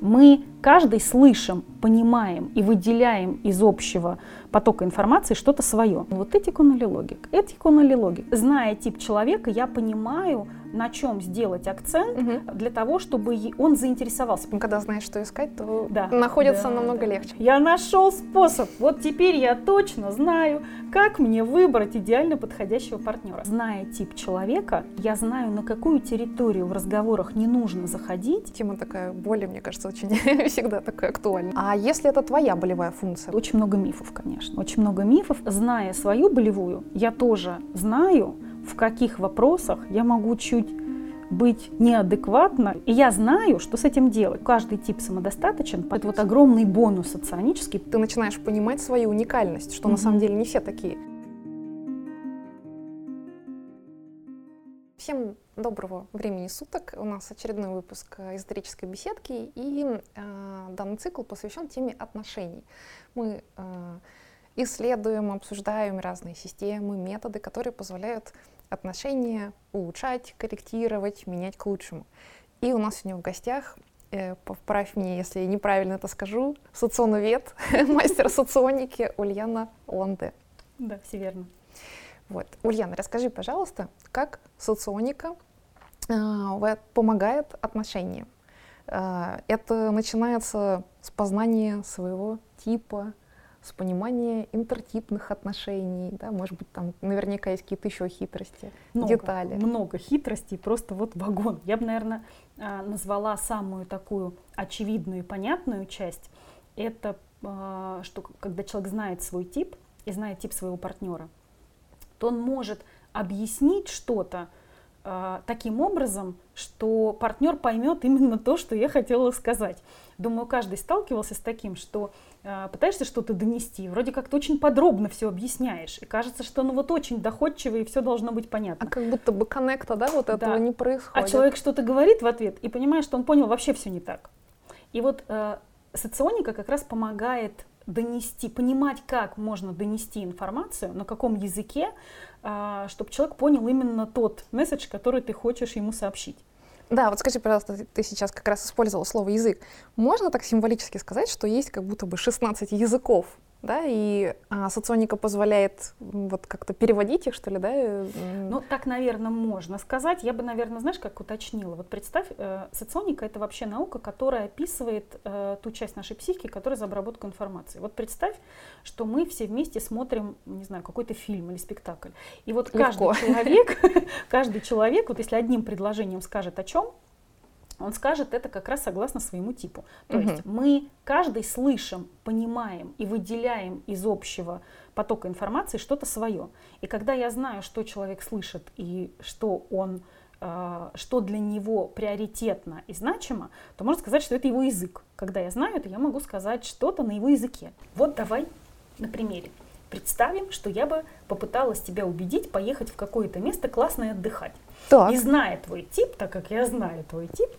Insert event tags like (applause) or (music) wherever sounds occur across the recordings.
Мы каждый слышим, понимаем и выделяем из общего потока информации что-то свое. Вот этикон или логик? Этикон или логик? Зная тип человека, я понимаю, на чем сделать акцент угу. для того, чтобы он заинтересовался. Ну, когда знаешь, что искать, то да. находится да, намного да. легче. Я нашел способ. Вот теперь я точно знаю, как мне выбрать идеально подходящего партнера. Зная тип человека, я знаю, на какую территорию в разговорах не нужно заходить. Тема такая боли, мне кажется, очень (laughs) всегда такая актуальна. А если это твоя болевая функция? Очень много мифов, конечно. Очень много мифов. Зная свою болевую, я тоже знаю, в каких вопросах я могу чуть быть неадекватно. И я знаю, что с этим делать. Каждый тип самодостаточен. Это вот огромный бонус соционический. Ты начинаешь понимать свою уникальность, что mm-hmm. на самом деле не все такие. Всем доброго времени суток. У нас очередной выпуск эзотерической беседки, и э, данный цикл посвящен теме отношений. Мы э, исследуем, обсуждаем разные системы, методы, которые позволяют отношения улучшать, корректировать, менять к лучшему. И у нас сегодня в гостях, э, поправь меня, если я неправильно это скажу, соционовед, (laughs) мастер соционики Ульяна Ланде. Да, все верно. Вот. Ульяна, расскажи, пожалуйста, как соционика э, помогает отношениям? Э, это начинается с познания своего типа, с понимания интертипных отношений, да, может быть, там наверняка есть какие-то еще хитрости, много, детали. Много хитростей, просто вот вагон. Я бы, наверное, а, назвала самую такую очевидную и понятную часть. Это а, что когда человек знает свой тип и знает тип своего партнера, то он может объяснить что-то а, таким образом, что партнер поймет именно то, что я хотела сказать. Думаю, каждый сталкивался с таким, что пытаешься что-то донести, вроде как ты очень подробно все объясняешь, и кажется, что ну вот очень доходчиво, и все должно быть понятно. А как будто бы коннекта, да, вот этого да. не происходит. А человек что-то говорит в ответ, и понимает, что он понял вообще все не так. И вот э, соционика как раз помогает донести, понимать, как можно донести информацию, на каком языке, э, чтобы человек понял именно тот месседж, который ты хочешь ему сообщить. Да, вот скажи, пожалуйста, ты сейчас как раз использовал слово язык. Можно так символически сказать, что есть как будто бы 16 языков да, и а, соционика позволяет вот как-то переводить их, что ли, да? Ну, так, наверное, можно сказать. Я бы, наверное, знаешь, как уточнила. Вот представь, э, соционика — это вообще наука, которая описывает э, ту часть нашей психики, которая за обработку информации. Вот представь, что мы все вместе смотрим, не знаю, какой-то фильм или спектакль. И вот каждый человек, (laughs) каждый человек, вот если одним предложением скажет о чем, он скажет это как раз согласно своему типу. То угу. есть мы каждый слышим, понимаем и выделяем из общего потока информации что-то свое. И когда я знаю, что человек слышит и что он э, что для него приоритетно и значимо, то можно сказать, что это его язык. Когда я знаю это, я могу сказать что-то на его языке. Вот давай на примере. Представим, что я бы попыталась тебя убедить поехать в какое-то место классно и отдыхать. Так. И зная твой тип, так как я знаю твой тип,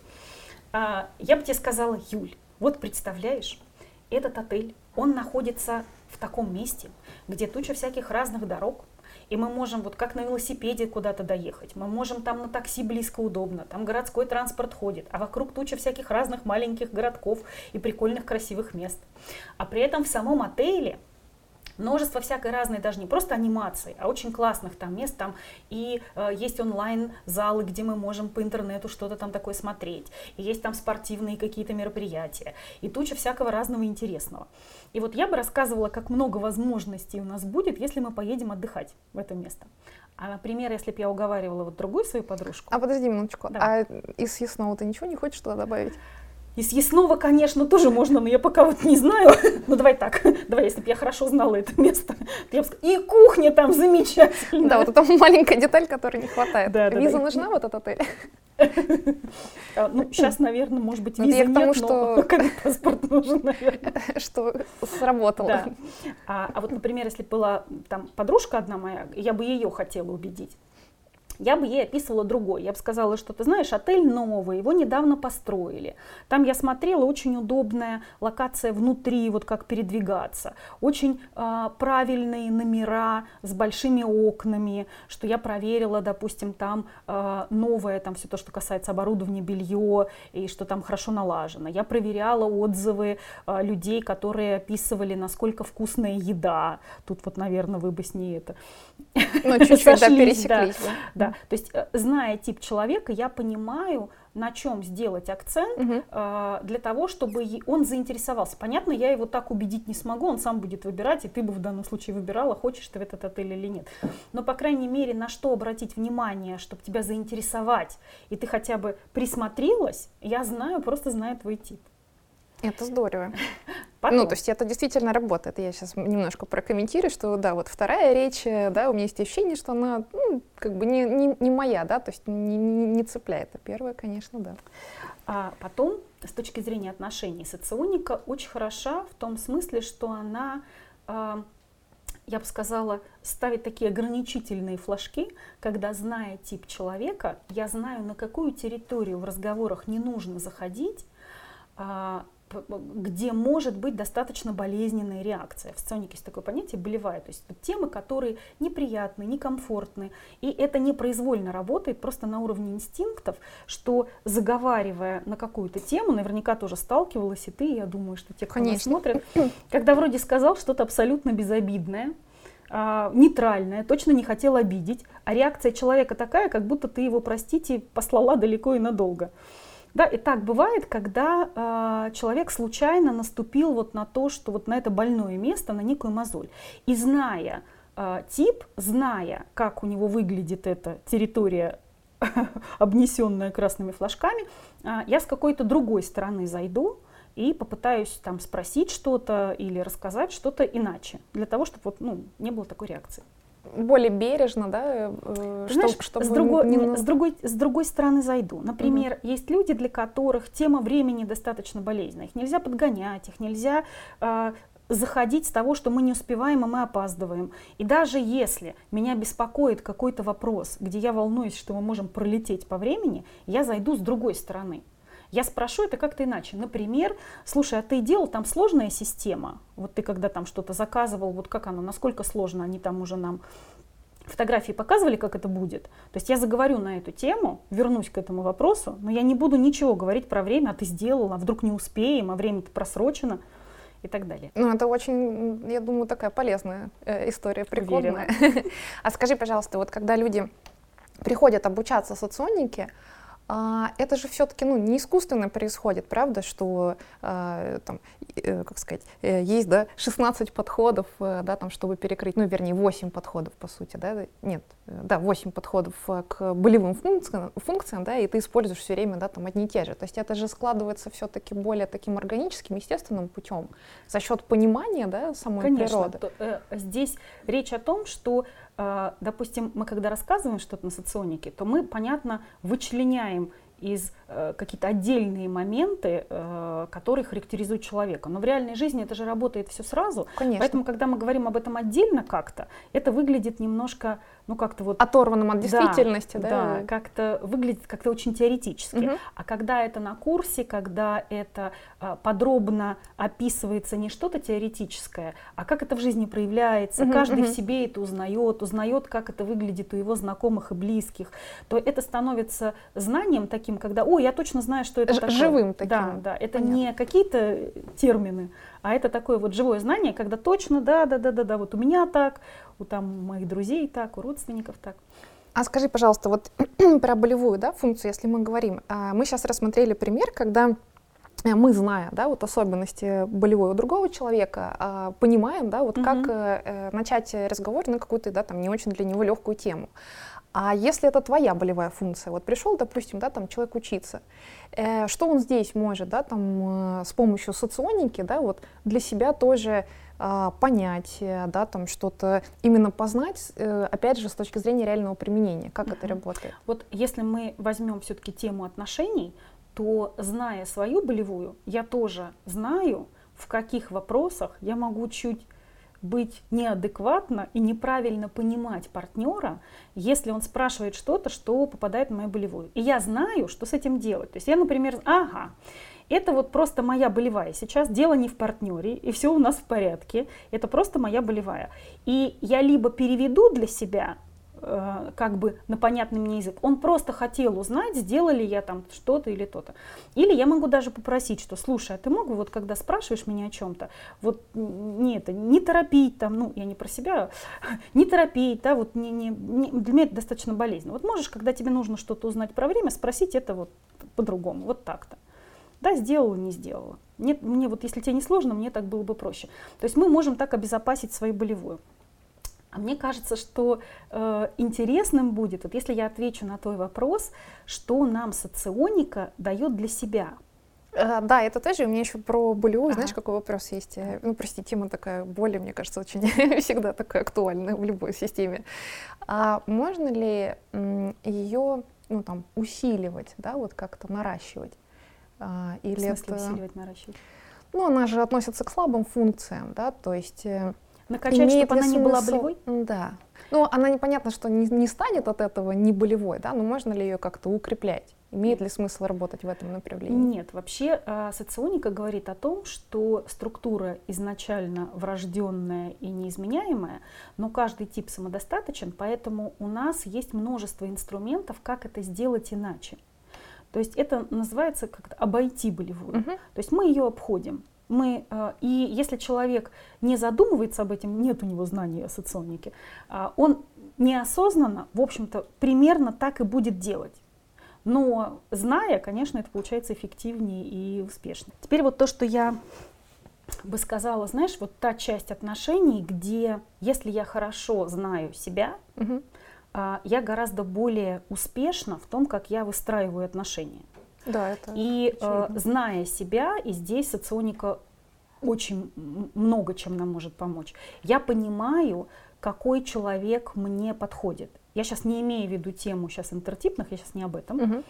а, я бы тебе сказала, Юль, вот представляешь, этот отель, он находится в таком месте, где туча всяких разных дорог, и мы можем вот как на велосипеде куда-то доехать, мы можем там на такси близко удобно, там городской транспорт ходит, а вокруг туча всяких разных маленьких городков и прикольных красивых мест. А при этом в самом отеле множество всякой разной, даже не просто анимаций, а очень классных там мест. Там и э, есть онлайн-залы, где мы можем по интернету что-то там такое смотреть. И есть там спортивные какие-то мероприятия. И туча всякого разного интересного. И вот я бы рассказывала, как много возможностей у нас будет, если мы поедем отдыхать в это место. А, например, если бы я уговаривала вот другую свою подружку. А подожди минуточку. Да. А из съестного ты ничего не хочешь туда добавить? Из съестного, конечно, тоже можно, но я пока вот не знаю. (laughs) Ну давай так, (laughs) давай, если бы я хорошо знала это место, то (laughs) я бы сказала, и кухня там замечательная. Да, вот это маленькая деталь, которой не хватает. Да, Виза да, нужна да. вот этот отель? А, ну, сейчас, наверное, может быть, виза к тому, нет, что паспорт нужен, наверное. Что сработало. Да. А, а вот, например, если была там подружка одна моя, я бы ее хотела убедить. Я бы ей описывала другой. Я бы сказала, что ты знаешь, отель новый, его недавно построили. Там я смотрела, очень удобная локация внутри, вот как передвигаться. Очень э, правильные номера с большими окнами, что я проверила, допустим, там э, новое, там все то, что касается оборудования, белье, и что там хорошо налажено. Я проверяла отзывы э, людей, которые описывали, насколько вкусная еда. Тут вот, наверное, вы бы с ней это... Ну, чуть-чуть, да, пересеклись. Да, да. То есть, э, зная тип человека, я понимаю, на чем сделать акцент угу. э, для того, чтобы он заинтересовался. Понятно, я его так убедить не смогу, он сам будет выбирать, и ты бы в данном случае выбирала, хочешь ты в этот отель или нет. Но, по крайней мере, на что обратить внимание, чтобы тебя заинтересовать, и ты хотя бы присмотрелась, я знаю, просто знаю твой тип. Это здорово. (laughs) Потом. Ну, то есть это действительно работает. Я сейчас немножко прокомментирую, что, да, вот вторая речь, э, да, у меня есть ощущение, что она, ну, как бы не, не, не моя, да, то есть не, не, не цепляет. А первая, конечно, да. А потом, с точки зрения отношений, соционика очень хороша в том смысле, что она э, я бы сказала, ставить такие ограничительные флажки, когда, зная тип человека, я знаю, на какую территорию в разговорах не нужно заходить, а, где может быть достаточно болезненная реакция. В соционике есть такое понятие болевая, то есть темы, которые неприятны, некомфортны, и это непроизвольно работает просто на уровне инстинктов, что заговаривая на какую-то тему, наверняка тоже сталкивалась и ты, я думаю, что те, кто Конечно. нас смотрит, когда вроде сказал что-то абсолютно безобидное, а, нейтральная, точно не хотел обидеть, а реакция человека такая, как будто ты его, простите, послала далеко и надолго. Да, и так бывает, когда э, человек случайно наступил вот на то, что вот на это больное место, на некую мозоль. И зная э, тип, зная, как у него выглядит эта территория, (laughs) обнесенная красными флажками, э, я с какой-то другой стороны зайду и попытаюсь там спросить что-то или рассказать что-то иначе, для того, чтобы вот, ну, не было такой реакции более бережно, да, э, Знаешь, чтобы с другой, не... с, другой, с другой стороны зайду. Например, угу. есть люди, для которых тема времени достаточно болезненная. Их нельзя подгонять, их нельзя э, заходить с того, что мы не успеваем, и мы опаздываем. И даже если меня беспокоит какой-то вопрос, где я волнуюсь, что мы можем пролететь по времени, я зайду с другой стороны. Я спрошу это как-то иначе. Например, слушай, а ты делал там сложная система? Вот ты когда там что-то заказывал, вот как оно, насколько сложно они там уже нам фотографии показывали, как это будет. То есть я заговорю на эту тему, вернусь к этому вопросу, но я не буду ничего говорить про время, а ты сделал, а вдруг не успеем, а время-то просрочено и так далее. Ну, это очень, я думаю, такая полезная э, история, прикольная. (laughs) А скажи, пожалуйста, вот когда люди приходят обучаться соционике, а, это же все-таки ну, не искусственно происходит, правда, что э, там, э, как сказать, э, есть да, 16 подходов, э, да, там, чтобы перекрыть, ну, вернее, 8 подходов, по сути, да, нет, э, да, 8 подходов э, к болевым функциям, функциям, да, и ты используешь все время, да, там, одни и те же. То есть это же складывается все-таки более таким органическим, естественным путем за счет понимания, да, самой Конечно, природы. То, э, здесь речь о том, что а, допустим, мы когда рассказываем что-то на соционике, то мы, понятно, вычленяем из э, какие-то отдельные моменты, э, которые характеризуют человека. Но в реальной жизни это же работает все сразу. Конечно. Поэтому, когда мы говорим об этом отдельно как-то, это выглядит немножко ну как-то вот... Оторванным от действительности, да? Да, да как-то выглядит как-то очень теоретически. Угу. А когда это на курсе, когда это а, подробно описывается не что-то теоретическое, а как это в жизни проявляется, угу, каждый угу. в себе это узнает, узнает, как это выглядит у его знакомых и близких, то это становится знанием таким, когда, о, я точно знаю, что это Ж- такое. Живым таким. Да, да, это Понятно. не какие-то термины, а это такое вот живое знание, когда точно, да, да, да, да, да, вот у меня так, у там моих друзей так, у родственников так. А скажи, пожалуйста, вот (clears throat) про болевую да, функцию, если мы говорим. А, мы сейчас рассмотрели пример, когда э, мы, зная да, вот особенности болевой у другого человека, а, понимаем, да, вот угу. как э, начать разговор на какую-то да, там, не очень для него легкую тему. А если это твоя болевая функция, вот пришел, допустим, да, там человек учиться, э, что он здесь может, да, там э, с помощью соционики, да, вот для себя тоже э, понять, да, там что-то именно познать, э, опять же, с точки зрения реального применения, как uh-huh. это работает. Вот если мы возьмем все-таки тему отношений, то зная свою болевую, я тоже знаю, в каких вопросах я могу чуть быть неадекватно и неправильно понимать партнера, если он спрашивает что-то, что попадает в мою болевую. И я знаю, что с этим делать. То есть я, например, ага, это вот просто моя болевая. Сейчас дело не в партнере, и все у нас в порядке. Это просто моя болевая. И я либо переведу для себя как бы на понятный мне язык. Он просто хотел узнать, сделали я там что-то или то-то. Или я могу даже попросить, что, слушай, а ты мог бы, вот когда спрашиваешь меня о чем-то, вот не это, не торопить там, ну, я не про себя, (laughs) не торопить, да, вот не, не, не, для меня это достаточно болезненно. Вот можешь, когда тебе нужно что-то узнать про время, спросить это вот по-другому, вот так-то. Да, сделала, не сделала. Нет, мне вот, если тебе не сложно, мне так было бы проще. То есть мы можем так обезопасить свою болевую. А мне кажется, что э, интересным будет, вот если я отвечу на твой вопрос, что нам соционика дает для себя. Uh, да, это тоже у меня еще про болевую, ага. знаешь, какой вопрос есть? Ну, прости, тема такая боли, мне кажется, очень (laughs) всегда такая актуальная в любой системе. А можно ли ее, ну, там, усиливать, да, вот как-то наращивать? А, или в смысле это... усиливать, наращивать? Ну, она же относится к слабым функциям, да, то есть э, Накачать, чтобы она не была болевой? Да. Ну, она непонятно, что не, не станет от этого не болевой, да, но можно ли ее как-то укреплять? Имеет ли смысл работать в этом направлении? Нет, вообще э, соционика говорит о том, что структура изначально врожденная и неизменяемая, но каждый тип самодостаточен, поэтому у нас есть множество инструментов, как это сделать иначе. То есть это называется как-то обойти болевую. Угу. То есть мы ее обходим мы, э, и если человек не задумывается об этом, нет у него знаний о соционике, а, он неосознанно, в общем-то, примерно так и будет делать. Но зная, конечно, это получается эффективнее и успешнее. Теперь вот то, что я бы сказала, знаешь, вот та часть отношений, где, если я хорошо знаю себя, угу. я гораздо более успешна в том, как я выстраиваю отношения. Да, это И э, зная себя, и здесь соционика очень много чем нам может помочь. Я понимаю, какой человек мне подходит. Я сейчас не имею в виду тему сейчас интертипных, я сейчас не об этом. Угу.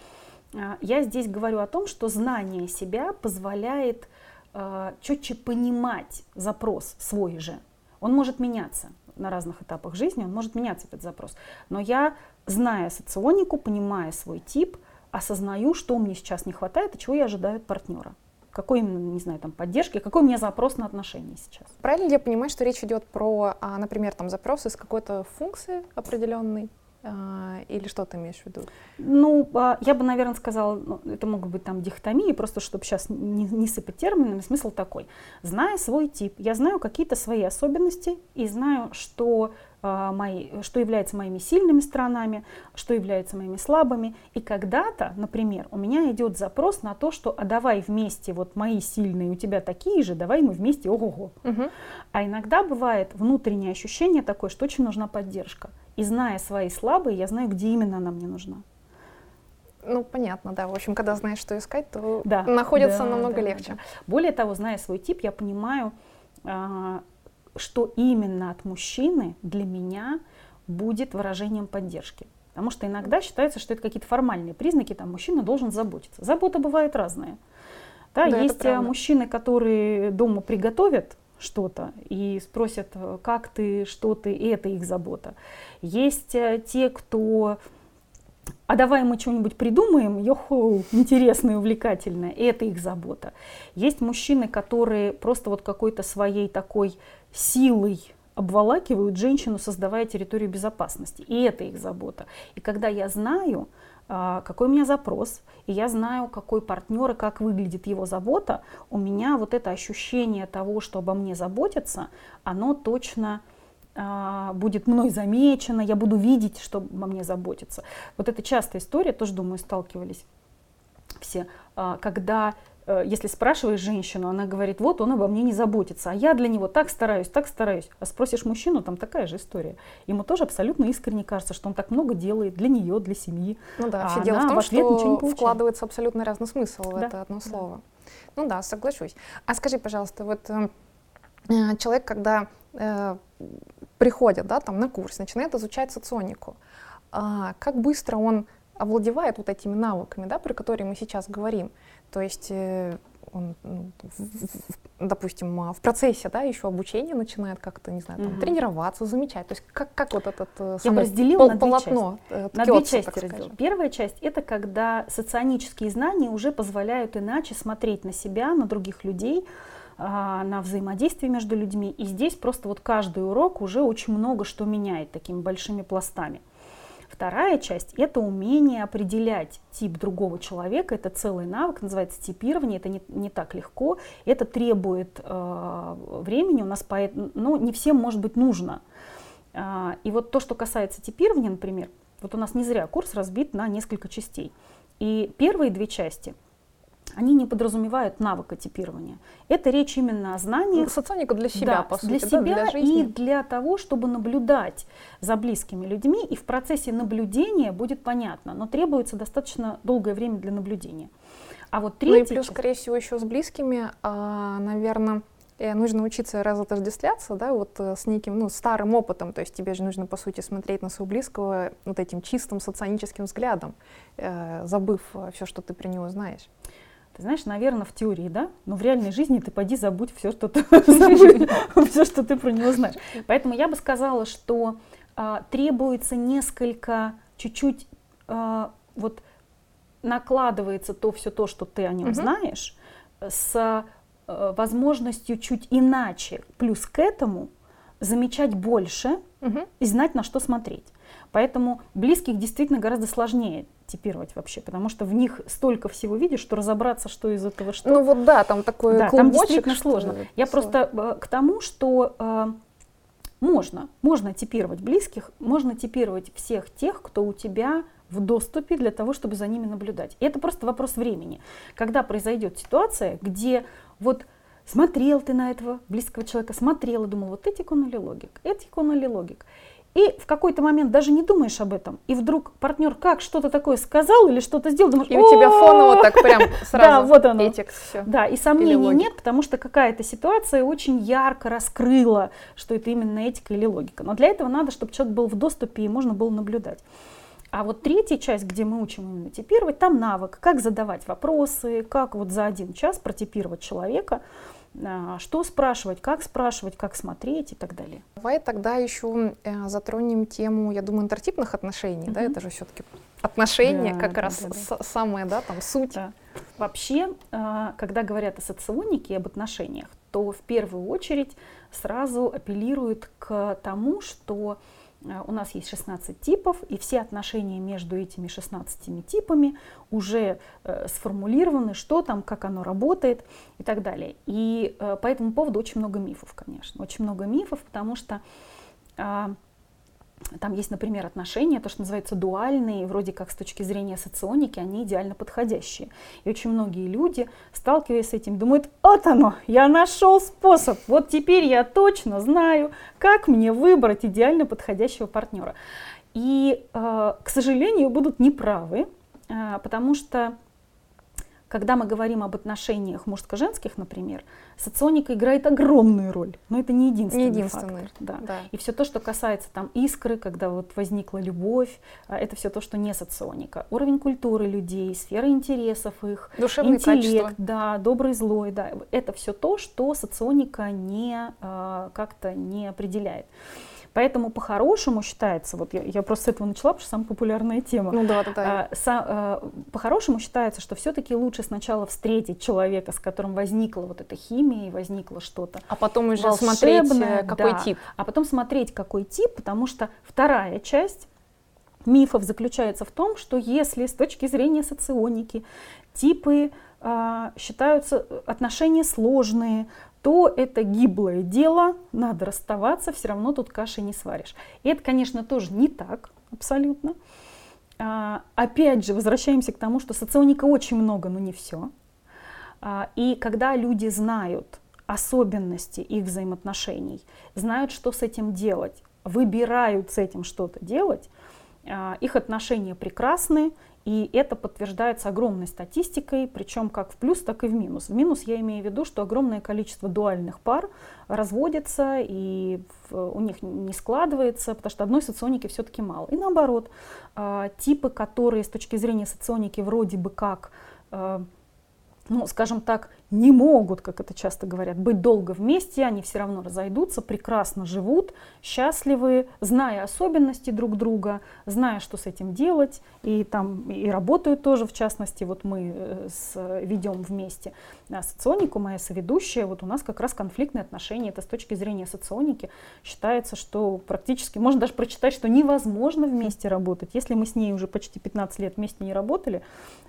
Я здесь говорю о том, что знание себя позволяет э, четче понимать запрос свой же. Он может меняться на разных этапах жизни, он может меняться этот запрос. Но я, зная соционику, понимая свой тип, осознаю, что мне сейчас не хватает и чего я ожидаю от партнера. Какой именно, не знаю, там поддержки, какой у меня запрос на отношения сейчас. Правильно ли я понимаю, что речь идет про, а, например, там запросы с какой-то функции определенной? А, или что ты имеешь в виду? Ну, а, я бы, наверное, сказала, ну, это могут быть там дихотомии, просто чтобы сейчас не, не сыпать терминами, смысл такой. Зная свой тип, я знаю какие-то свои особенности и знаю, что мои, что является моими сильными сторонами, что является моими слабыми. И когда-то, например, у меня идет запрос на то, что а давай вместе, вот мои сильные у тебя такие же, давай мы вместе, ого-го. Угу. А иногда бывает внутреннее ощущение такое, что очень нужна поддержка. И зная свои слабые, я знаю, где именно она мне нужна. Ну, понятно, да. В общем, когда знаешь, что искать, то да, находится да, намного да, легче. Да. Более того, зная свой тип, я понимаю, а, что именно от мужчины для меня будет выражением поддержки. Потому что иногда считается, что это какие-то формальные признаки, там мужчина должен заботиться. Забота бывает разная. Да, да, есть э, мужчины, которые дома приготовят что-то и спросят, как ты, что ты, и это их забота. Есть э, те, кто а давай мы что-нибудь придумаем, йохо, интересное, увлекательное, и это их забота. Есть мужчины, которые просто вот какой-то своей такой силой обволакивают женщину, создавая территорию безопасности. И это их забота. И когда я знаю, а, какой у меня запрос, и я знаю, какой партнер и как выглядит его забота, у меня вот это ощущение того, что обо мне заботятся, оно точно а, будет мной замечено, я буду видеть, что обо мне заботится. Вот это частая история, тоже, думаю, сталкивались все, а, когда если спрашиваешь женщину, она говорит, вот он обо мне не заботится, а я для него так стараюсь, так стараюсь. А спросишь мужчину, там такая же история. Ему тоже абсолютно искренне кажется, что он так много делает для нее, для семьи. Ну да, а все дело в том, в что вкладывается абсолютно разный смысл да. в это одно слово. Да. Ну да, соглашусь. А скажи, пожалуйста, вот э, э, человек, когда э, приходит да, там, на курс, начинает изучать соционику, э, как быстро он овладевает вот этими навыками, да, про которые мы сейчас говорим. То есть э, он, ну, допустим, в процессе, да, еще обучения начинает как-то, не знаю, там, угу. тренироваться, замечать. То есть как, как вот этот э, Я бы разделила пол, на полотно части. На две части разделила. Первая часть — это когда соционические знания уже позволяют иначе смотреть на себя, на других людей, а, на взаимодействие между людьми. И здесь просто вот каждый урок уже очень много что меняет такими большими пластами. Вторая часть – это умение определять тип другого человека. Это целый навык, называется типирование. Это не, не так легко. Это требует э, времени. У нас поэт, ну, не всем может быть нужно. Э, и вот то, что касается типирования, например, вот у нас не зря курс разбит на несколько частей. И первые две части – они не подразумевают навыка типирования. Это речь именно о знании. Ну, соционика для себя, да, по сути. Для себя да, для жизни. и для того, чтобы наблюдать за близкими людьми. И в процессе наблюдения будет понятно, но требуется достаточно долгое время для наблюдения. А вот третий... Ну и плюс, скорее всего, еще с близкими, а, наверное, э, нужно учиться разотождествляться, да, вот э, с неким, ну, старым опытом, то есть тебе же нужно, по сути, смотреть на своего близкого вот этим чистым соционическим взглядом, э, забыв все, что ты про него знаешь. Ты знаешь, наверное, в теории, да, но в реальной жизни ты поди забудь все, что ты, (laughs) все, что ты про него знаешь. Поэтому я бы сказала, что а, требуется несколько, чуть-чуть а, вот накладывается то все то, что ты о нем знаешь, с а, возможностью чуть иначе, плюс к этому замечать больше и знать, на что смотреть. Поэтому близких действительно гораздо сложнее типировать вообще, потому что в них столько всего видишь, что разобраться, что из этого что. Ну вот да, там такой да, там действительно сложно. Я просто э, к тому, что э, можно, можно типировать близких, можно типировать всех тех, кто у тебя в доступе для того, чтобы за ними наблюдать. И это просто вопрос времени. Когда произойдет ситуация, где вот смотрел ты на этого близкого человека, смотрел и думал, вот этик он или логик, этик он или логик. И в какой-то момент даже не думаешь об этом. И вдруг партнер как что-то такое сказал или что-то сделал, думаешь, и у тебя фоново так прям (laughs) сразу. Да, вот оно. Этик, все. Да, и сомнений нет, потому что какая-то ситуация очень ярко раскрыла, что это именно этика или логика. Но для этого надо, чтобы человек был в доступе и можно было наблюдать. А вот третья часть, где мы учим именно типировать, там навык, как задавать вопросы, как вот за один час протипировать человека, что спрашивать, как спрашивать, как смотреть и так далее. Давай тогда еще э, затронем тему, я думаю, интертипных отношений, mm-hmm. да, это же все-таки отношения, да, как да, раз да, да. самая, да, там суть. Да. Вообще, а, когда говорят о соционике и об отношениях, то в первую очередь сразу апеллируют к тому, что у нас есть 16 типов, и все отношения между этими 16 типами уже э, сформулированы, что там, как оно работает и так далее. И э, по этому поводу очень много мифов, конечно. Очень много мифов, потому что э, там есть, например, отношения, то, что называется дуальные, вроде как с точки зрения соционики, они идеально подходящие. И очень многие люди, сталкиваясь с этим, думают, вот оно, я нашел способ, вот теперь я точно знаю, как мне выбрать идеально подходящего партнера. И, э, к сожалению, будут неправы, э, потому что когда мы говорим об отношениях мужско-женских, например, соционика играет огромную роль, но это не единственный, не единственный фактор. Да. Да. И все то, что касается там искры, когда вот возникла любовь, а, это все то, что не соционика. Уровень культуры людей, сфера интересов их, Душевные интеллект, качества. да, добрый, злой, да, это все то, что соционика не а, как-то не определяет. Поэтому по-хорошему считается, вот я, я просто с этого начала, потому что самая популярная тема. Ну да, да, да. А, со, а, по-хорошему считается, что все-таки лучше сначала встретить человека, с которым возникла вот эта химия и возникло что-то. А потом уже смотреть, э, какой да. тип. А потом смотреть, какой тип, потому что вторая часть мифов заключается в том, что если с точки зрения соционики типы а, считаются отношения сложные, то это гиблое дело, надо расставаться, все равно тут каши не сваришь. И это, конечно, тоже не так абсолютно. А, опять же, возвращаемся к тому, что соционика очень много, но не все. А, и когда люди знают особенности их взаимоотношений, знают, что с этим делать, выбирают с этим что-то делать, а, их отношения прекрасны, и это подтверждается огромной статистикой, причем как в плюс, так и в минус. В минус я имею в виду, что огромное количество дуальных пар разводятся, и у них не складывается, потому что одной соционики все-таки мало. И наоборот, а, типы, которые с точки зрения соционики вроде бы как а, ну, скажем так, не могут, как это часто говорят, быть долго вместе, они все равно разойдутся, прекрасно живут, счастливы, зная особенности друг друга, зная, что с этим делать, и там и работают тоже, в частности, вот мы э, с, ведем вместе а соционику, моя соведущая, вот у нас как раз конфликтные отношения, это с точки зрения соционики считается, что практически, можно даже прочитать, что невозможно вместе работать. Если мы с ней уже почти 15 лет вместе не работали,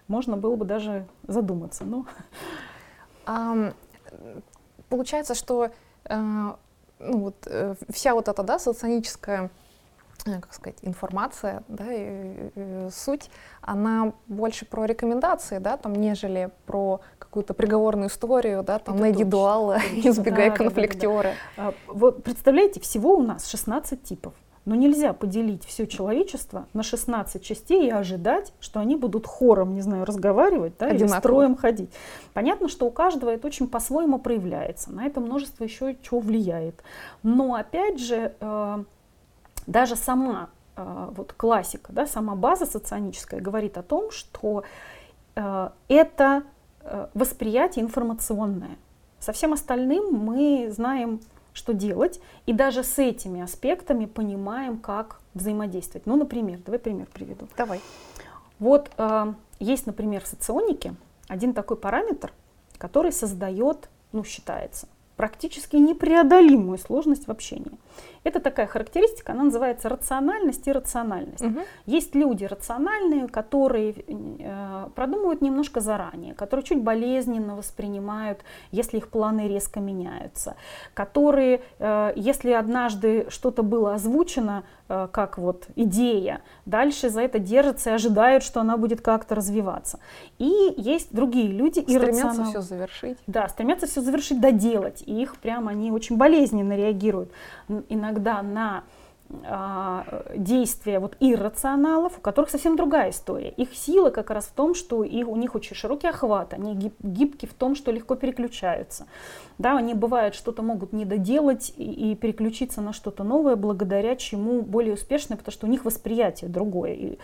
можно было бы даже задуматься. Но... Получается, что э, ну, вот, э, вся вот эта да, соционическая э, как сказать, информация, да, и, и, суть, она больше про рекомендации, да, там, нежели про какую-то приговорную историю, да, там, Это найди дуала, (laughs) избегай да, конфликтера. Да, да, да. Вы представляете, всего у нас 16 типов. Но нельзя поделить все человечество на 16 частей и ожидать, что они будут хором, не знаю, разговаривать да, или строем ходить. Понятно, что у каждого это очень по-своему проявляется. На это множество еще чего влияет. Но опять же, э, даже сама э, вот классика, да, сама база соционическая говорит о том, что э, это восприятие информационное. Со всем остальным мы знаем что делать, и даже с этими аспектами понимаем, как взаимодействовать. Ну, например, давай пример приведу. Давай. Вот э, есть, например, в соционике один такой параметр, который создает, ну, считается, практически непреодолимую сложность в общении. Это такая характеристика, она называется рациональность и рациональность. Угу. Есть люди рациональные, которые э, продумывают немножко заранее, которые чуть болезненно воспринимают, если их планы резко меняются, которые, э, если однажды что-то было озвучено, э, как вот идея, дальше за это держатся и ожидают, что она будет как-то развиваться. И есть другие люди, стремятся все завершить. Да, стремятся все завершить, доделать, и их прямо они очень болезненно реагируют иногда на а, действия вот иррационалов, у которых совсем другая история. Их сила как раз в том, что их, у них очень широкий охват, они гиб, гибки в том, что легко переключаются. Да, они бывает что-то могут не доделать и, и переключиться на что-то новое, благодаря чему более успешное, потому что у них восприятие другое. И,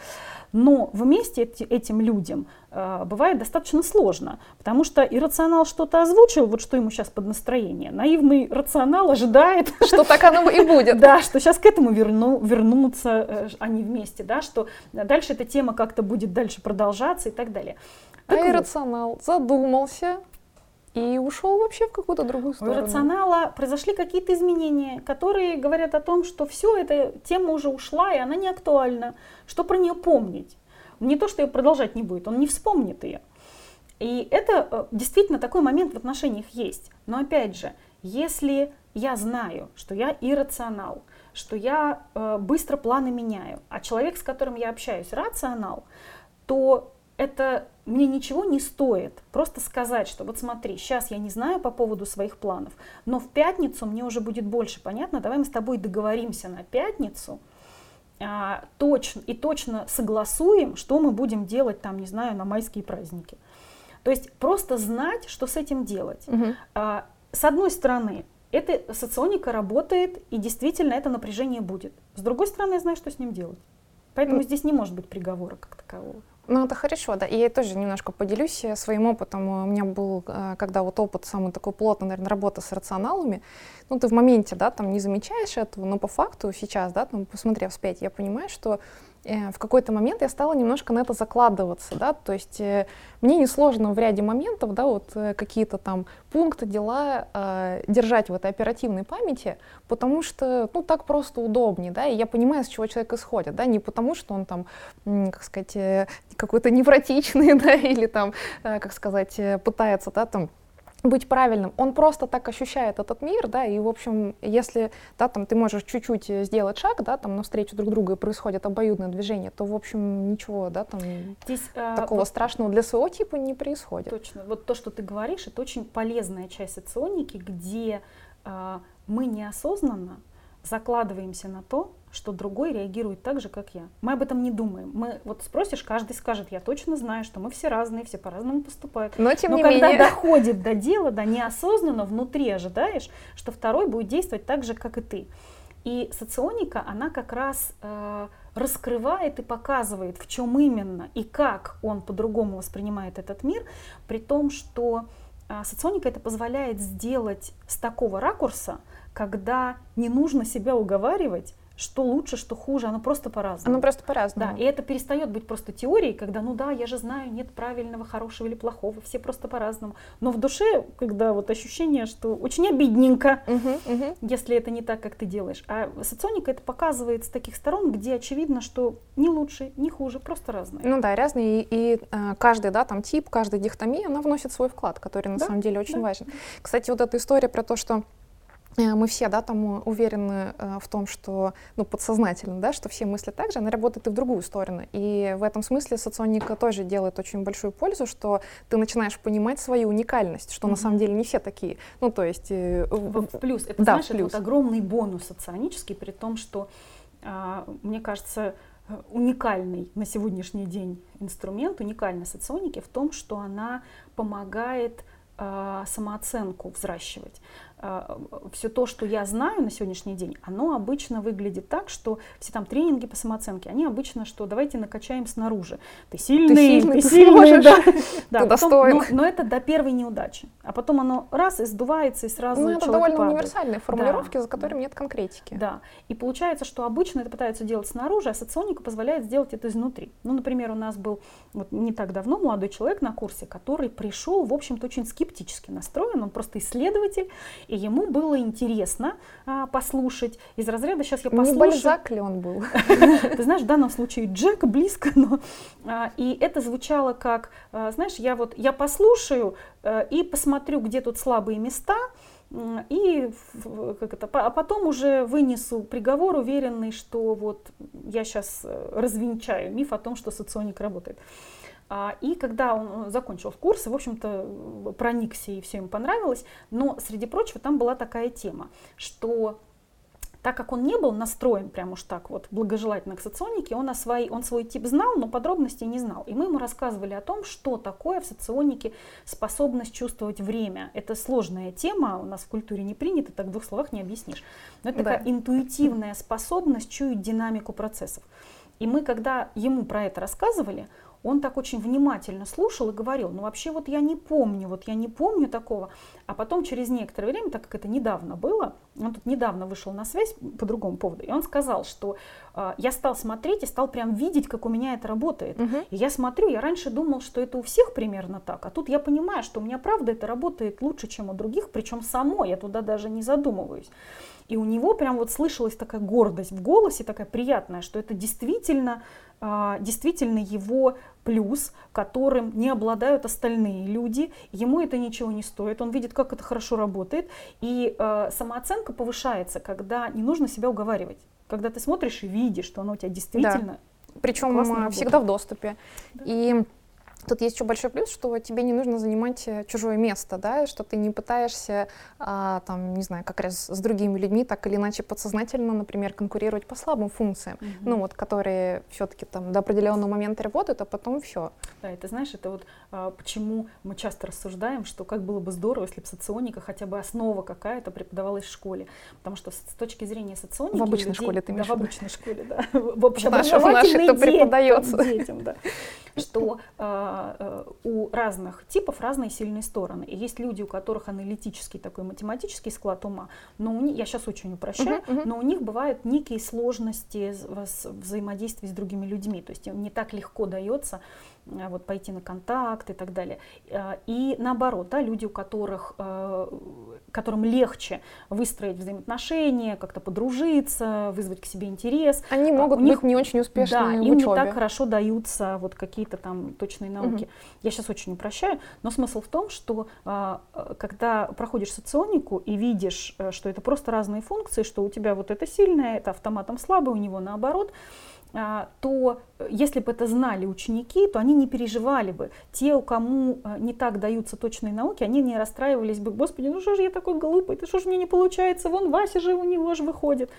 но вместе эти, этим людям э, бывает достаточно сложно, потому что иррационал что-то озвучил, вот что ему сейчас под настроение. Наивный рационал ожидает, (laughs) что так оно и будет. (laughs) Да, что сейчас к этому верну, вернутся э, они вместе, да, что дальше эта тема как-то будет дальше продолжаться и так далее. Так а вот. иррационал задумался, и ушел вообще в какую-то другую сторону. У рационала произошли какие-то изменения, которые говорят о том, что все, эта тема уже ушла, и она не актуальна. Что про нее помнить? Не то, что ее продолжать не будет, он не вспомнит ее. И это э, действительно такой момент в отношениях есть. Но опять же, если я знаю, что я иррационал, что я э, быстро планы меняю, а человек, с которым я общаюсь, рационал, то это мне ничего не стоит просто сказать, что вот смотри, сейчас я не знаю по поводу своих планов, но в пятницу мне уже будет больше понятно, давай мы с тобой договоримся на пятницу, а, точно, и точно согласуем, что мы будем делать там, не знаю, на майские праздники. То есть просто знать, что с этим делать. Угу. А, с одной стороны, эта соционика работает, и действительно это напряжение будет. С другой стороны, я знаю, что с ним делать. Поэтому ну, здесь не может быть приговора как такового. Ну, это хорошо, да. И я тоже немножко поделюсь э, своим опытом. У меня был, э, когда вот опыт самый такой плотный, наверное, работа с рационалами. Ну, ты в моменте, да, там не замечаешь этого, но по факту сейчас, да, там, посмотрев вспять, я понимаю, что в какой-то момент я стала немножко на это закладываться, да, то есть э, мне несложно в ряде моментов, да, вот э, какие-то там пункты, дела э, держать в этой оперативной памяти, потому что, ну, так просто удобнее, да, и я понимаю, с чего человек исходит, да, не потому что он там, как сказать, какой-то (laughs) невротичный, да, или там, как сказать, пытается, да, там, быть правильным. Он просто так ощущает этот мир, да, и, в общем, если, да, там, ты можешь чуть-чуть сделать шаг, да, там, навстречу друг другу и происходит обоюдное движение, то, в общем, ничего, да, там, Здесь, а, такого вот, страшного для своего типа не происходит. Точно. Вот то, что ты говоришь, это очень полезная часть соционики, где а, мы неосознанно закладываемся на то, что другой реагирует так же, как я. Мы об этом не думаем. Мы вот спросишь, каждый скажет, я точно знаю, что мы все разные, все по-разному поступают. Но тем Но не когда менее. доходит до дела, да, неосознанно внутри ожидаешь, что второй будет действовать так же, как и ты. И соционика, она как раз э, раскрывает и показывает, в чем именно и как он по-другому воспринимает этот мир, при том, что а, соционика это позволяет сделать с такого ракурса, когда не нужно себя уговаривать, что лучше, что хуже, оно просто по-разному. Оно просто по-разному. Да, и это перестает быть просто теорией, когда, ну да, я же знаю, нет правильного, хорошего или плохого, все просто по-разному. Но в душе, когда вот ощущение, что очень обидненько, угу, угу. если это не так, как ты делаешь. А соционика это показывает с таких сторон, где очевидно, что не лучше, не хуже, просто разные. Ну да, разные, и, и э, каждый, да, там тип, каждая дихотомия, она вносит свой вклад, который на да? самом деле очень да. важен. Кстати, вот эта история про то, что мы все, да, там уверены э, в том, что, ну, подсознательно, да, что все мысли так же, она работает и в другую сторону. И в этом смысле соционика тоже делает очень большую пользу, что ты начинаешь понимать свою уникальность, что mm-hmm. на самом деле не все такие. Ну, то есть... Э, в, в плюс. Это, да, знаешь, плюс. это вот огромный бонус соционический, при том, что, э, мне кажется, уникальный на сегодняшний день инструмент, уникальной соционики в том, что она помогает э, самооценку взращивать. А, все то, что я знаю на сегодняшний день, оно обычно выглядит так, что все там тренинги по самооценке, они обычно, что давайте накачаем снаружи. Ты сильный, ты сильный, ты, ты сильный, да. да, (laughs) ты достоин. Но, но это до первой неудачи. А потом оно раз и сдувается, и сразу Ну, это довольно падает. универсальные формулировки, да. за которыми нет конкретики. Да. И получается, что обычно это пытаются делать снаружи, а соционика позволяет сделать это изнутри. Ну, например, у нас был вот не так давно молодой человек на курсе, который пришел, в общем-то, очень скептически настроен, он просто исследователь, и ему было интересно а, послушать. Из разряда сейчас я послушаю. Не Бальзак ли он был? (laughs) Ты знаешь, в данном случае Джек близко, но а, и это звучало как, а, знаешь, я вот я послушаю а, и посмотрю, где тут слабые места. И как это, а потом уже вынесу приговор, уверенный, что вот я сейчас э, развенчаю миф о том, что соционик работает. А, и когда он закончил курс, в общем-то, проникся и все ему понравилось, но, среди прочего, там была такая тема, что так как он не был настроен прям уж так вот благожелательно к соционике, он, о свои, он свой тип знал, но подробностей не знал. И мы ему рассказывали о том, что такое в соционике способность чувствовать время. Это сложная тема, у нас в культуре не принято, так в двух словах не объяснишь. Но это да. такая интуитивная способность чуять динамику процессов. И мы, когда ему про это рассказывали, он так очень внимательно слушал и говорил, ну вообще вот я не помню, вот я не помню такого. А потом через некоторое время, так как это недавно было, он тут недавно вышел на связь по другому поводу, и он сказал, что э, я стал смотреть и стал прям видеть, как у меня это работает. Угу. И я смотрю, я раньше думал, что это у всех примерно так, а тут я понимаю, что у меня правда это работает лучше, чем у других, причем само, я туда даже не задумываюсь. И у него прям вот слышалась такая гордость в голосе, такая приятная, что это действительно, а, действительно его плюс, которым не обладают остальные люди. Ему это ничего не стоит, он видит, как это хорошо работает. И а, самооценка повышается, когда не нужно себя уговаривать. Когда ты смотришь и видишь, что оно у тебя действительно да. Причем всегда в доступе. Да. И Тут есть еще большой плюс, что тебе не нужно занимать э, чужое место, да, что ты не пытаешься, а, там, не знаю, как раз с другими людьми так или иначе подсознательно, например, конкурировать по слабым функциям, mm-hmm. ну вот, которые все-таки там до определенного момента работают, а потом все. Да, это знаешь, это вот а, почему мы часто рассуждаем, что как было бы здорово, если бы соционика хотя бы основа какая-то преподавалась в школе, потому что с точки зрения соционики в обычной людей, школе ты имеешь да, в обычной школе, да, (laughs) в общеобразовательной это преподается. детям, да, что а, у разных типов разные сильные стороны. И есть люди, у которых аналитический такой математический склад ума, но у них, я сейчас очень упрощаю, uh-huh, uh-huh. но у них бывают некие сложности взаимодействия с другими людьми. То есть им не так легко дается Э, вот, пойти на контакт и так далее. Э, и наоборот, да, люди, у которых, э, которым легче выстроить взаимоотношения, как-то подружиться, вызвать к себе интерес. Они могут у быть них, не очень успешными да, в им учебе. не так хорошо даются вот какие-то там точные науки. Угу. Я сейчас очень упрощаю, но смысл в том, что когда проходишь соционику и видишь, что это просто разные функции, что у тебя вот это сильное, это автоматом слабое, у него наоборот, то если бы это знали ученики, то они не переживали бы. Те, у кому э, не так даются точные науки, они не расстраивались бы, господи, ну что же я такой глупый, ты что же мне не получается, вон Вася же у него же выходит.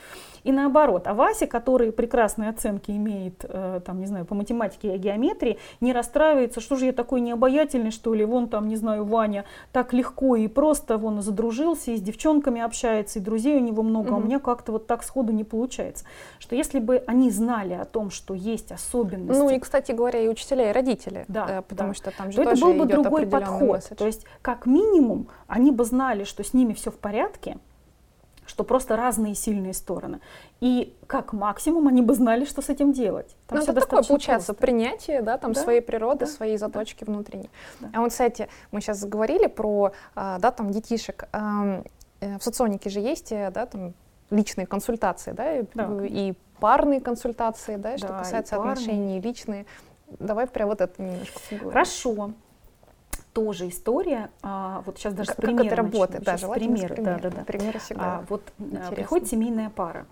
И наоборот, а Вася, который прекрасные оценки имеет, э, там, не знаю, по математике и геометрии, не расстраивается, что же я такой необаятельный, что ли, вон там, не знаю, Ваня так легко и просто, вон, задружился, и с девчонками общается, и друзей у него много, угу. а у меня как-то вот так сходу не получается. Что если бы они знали о том, что есть особенности. Ну и, кстати говоря, и учителя, и родители. Да, э, потому да. что там же то тоже это был бы идет другой подход. Месседж. То есть, как минимум, они бы знали, что с ними все в порядке, что просто разные сильные стороны. И как максимум они бы знали, что с этим делать. Там ну, это такое, получается, просто. принятие, да, там да, своей природы, да, своей заточки да. внутренней. Да. А вот, кстати, мы сейчас заговорили про, а, да, там, детишек. Э, в соционике же есть, э, да, там, личные консультации, да, и, Да. и парные консультации, да, что Да, и касается парные. отношений, и личные. Давай про вот это немножко поговорим. Хорошо. Тоже история. а, вот сейчас даже Как, с как примера это работает, начну. да, примера, примера. да, да, да. Примеры всегда. А, вот а, интересно. приходит семейная пара,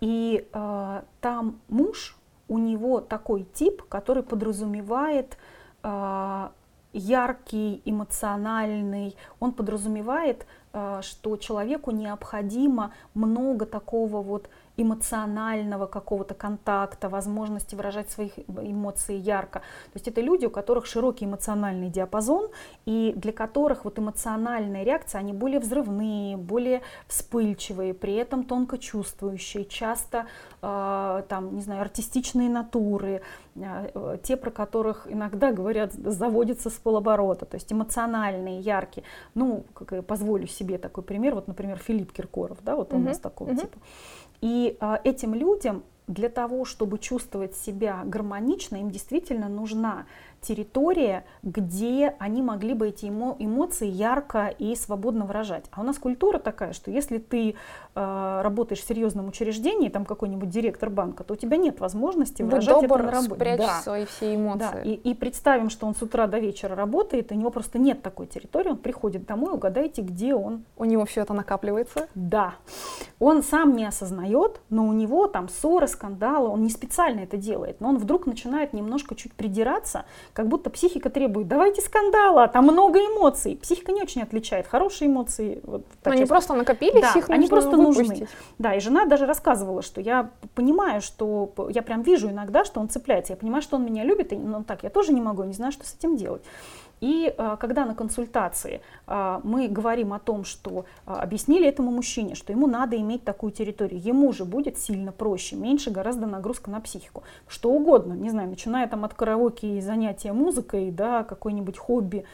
и а, там муж, у него такой тип, который подразумевает а, яркий, эмоциональный, он подразумевает, что человеку необходимо много такого вот эмоционального какого-то контакта, возможности выражать свои эмоции ярко. То есть это люди, у которых широкий эмоциональный диапазон, и для которых вот эмоциональная реакция, они более взрывные, более вспыльчивые, при этом тонко чувствующие, часто э, там, не знаю, артистичные натуры, э, те, про которых иногда говорят, заводятся с полоборота, то есть эмоциональные, яркие. Ну, как я позволю себе такой пример, вот, например, Филипп Киркоров, да, вот он Мгм, у нас такого мгм. типа. И а, этим людям для того, чтобы чувствовать себя гармонично, им действительно нужна территория, где они могли бы эти эмо- эмоции ярко и свободно выражать. А у нас культура такая, что если ты э, работаешь в серьезном учреждении, там какой-нибудь директор банка, то у тебя нет возможности Будь выражать это добр, на работе. спрячь Да. свои все эмоции. Да, и, и представим, что он с утра до вечера работает, у него просто нет такой территории, он приходит домой, угадайте, где он. У него все это накапливается. Да, он сам не осознает, но у него там ссоры, скандалы, он не специально это делает, но он вдруг начинает немножко чуть придираться, как будто психика требует, давайте скандала, там много эмоций. Психика не очень отличает хорошие эмоции. Вот, они я просто накопились, Да, их они нужно просто нужны. да, и жена даже рассказывала, что я понимаю, что я прям вижу иногда, что он цепляется. Я понимаю, что он меня любит, и, ну так я тоже не могу, не знаю, что с этим делать. И а, когда на консультации а, мы говорим о том, что а, объяснили этому мужчине, что ему надо иметь такую территорию, ему же будет сильно проще, меньше гораздо нагрузка на психику. Что угодно, не знаю, начиная там от караоке и занятия музыкой, да, какой-нибудь хобби,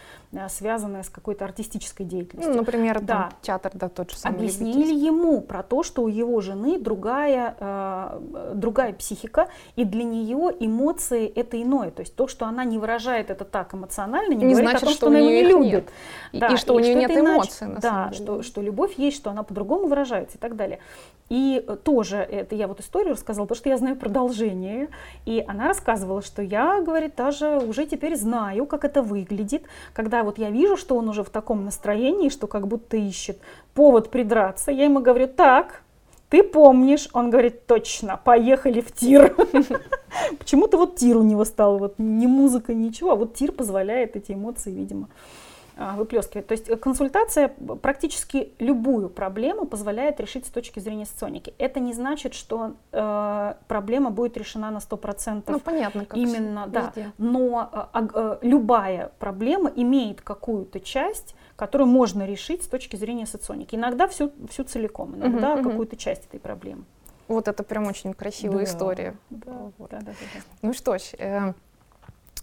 связанное с какой-то артистической деятельностью. Ну, например, там, Да. театр, да, тот же самый. Объяснили ему про то, что у его жены другая, э, другая психика, и для нее эмоции это иное. То есть то, что она не выражает это так эмоционально, не, Не говорит значит, о том, что что, она его не любит. нет. И- Да, и что у нее нет это иначе. эмоций, на да, самом деле. что, что любовь есть, что она по-другому выражается и так далее. И э, тоже, это я вот историю рассказала, потому что я знаю продолжение. И она рассказывала, что я, говорит, даже уже теперь знаю, как это выглядит, когда вот я вижу, что он уже в таком настроении, что как будто ищет повод придраться. Я ему говорю, так, ты помнишь? Он говорит, точно, поехали в тир. (laughs) Почему-то вот тир у него стал, вот не музыка, ничего, а вот тир позволяет эти эмоции, видимо, а, выплескивать. То есть э, консультация практически любую проблему позволяет решить с точки зрения соционики. Это не значит, что э, проблема будет решена на 100%. Ну, понятно, как Именно, да. везде. Но э, э, любая проблема имеет какую-то часть, которую можно решить с точки зрения соционики. Иногда всю, всю целиком, иногда мгм. какую-то часть этой проблемы. Вот это прям очень красивая Да, история. Да, Вот. да, да, да, да. Ну что ж, э,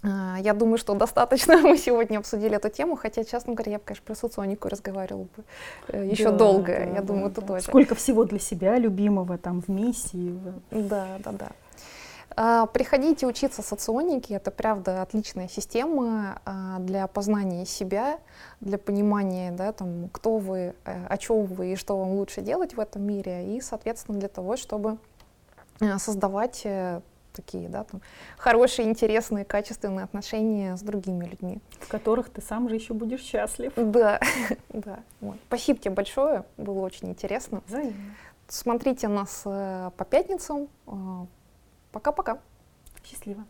я думаю, что достаточно (laughs) мы сегодня обсудили эту тему, хотя, честно говоря, я бы, конечно, про соционику разговаривала бы э, еще Да, долго, да, я да, думаю, да. это тоже. Сколько всего для себя любимого там в миссии. Да, да, да. А, Приходите учиться соционике, это правда отличная система а, для познания себя, для понимания, да, там, кто вы, э, о чем вы и что вам лучше делать в этом мире, и, соответственно, для того, чтобы э, создавать э, такие, да, там, хорошие, интересные, качественные отношения с другими людьми. в которых ты сам же еще будешь счастлив. Да, (laughs) да. Вот. Спасибо тебе большое, было очень интересно. Взаимно. Смотрите нас э, по пятницам. Э, Пока-пока. Счастливо.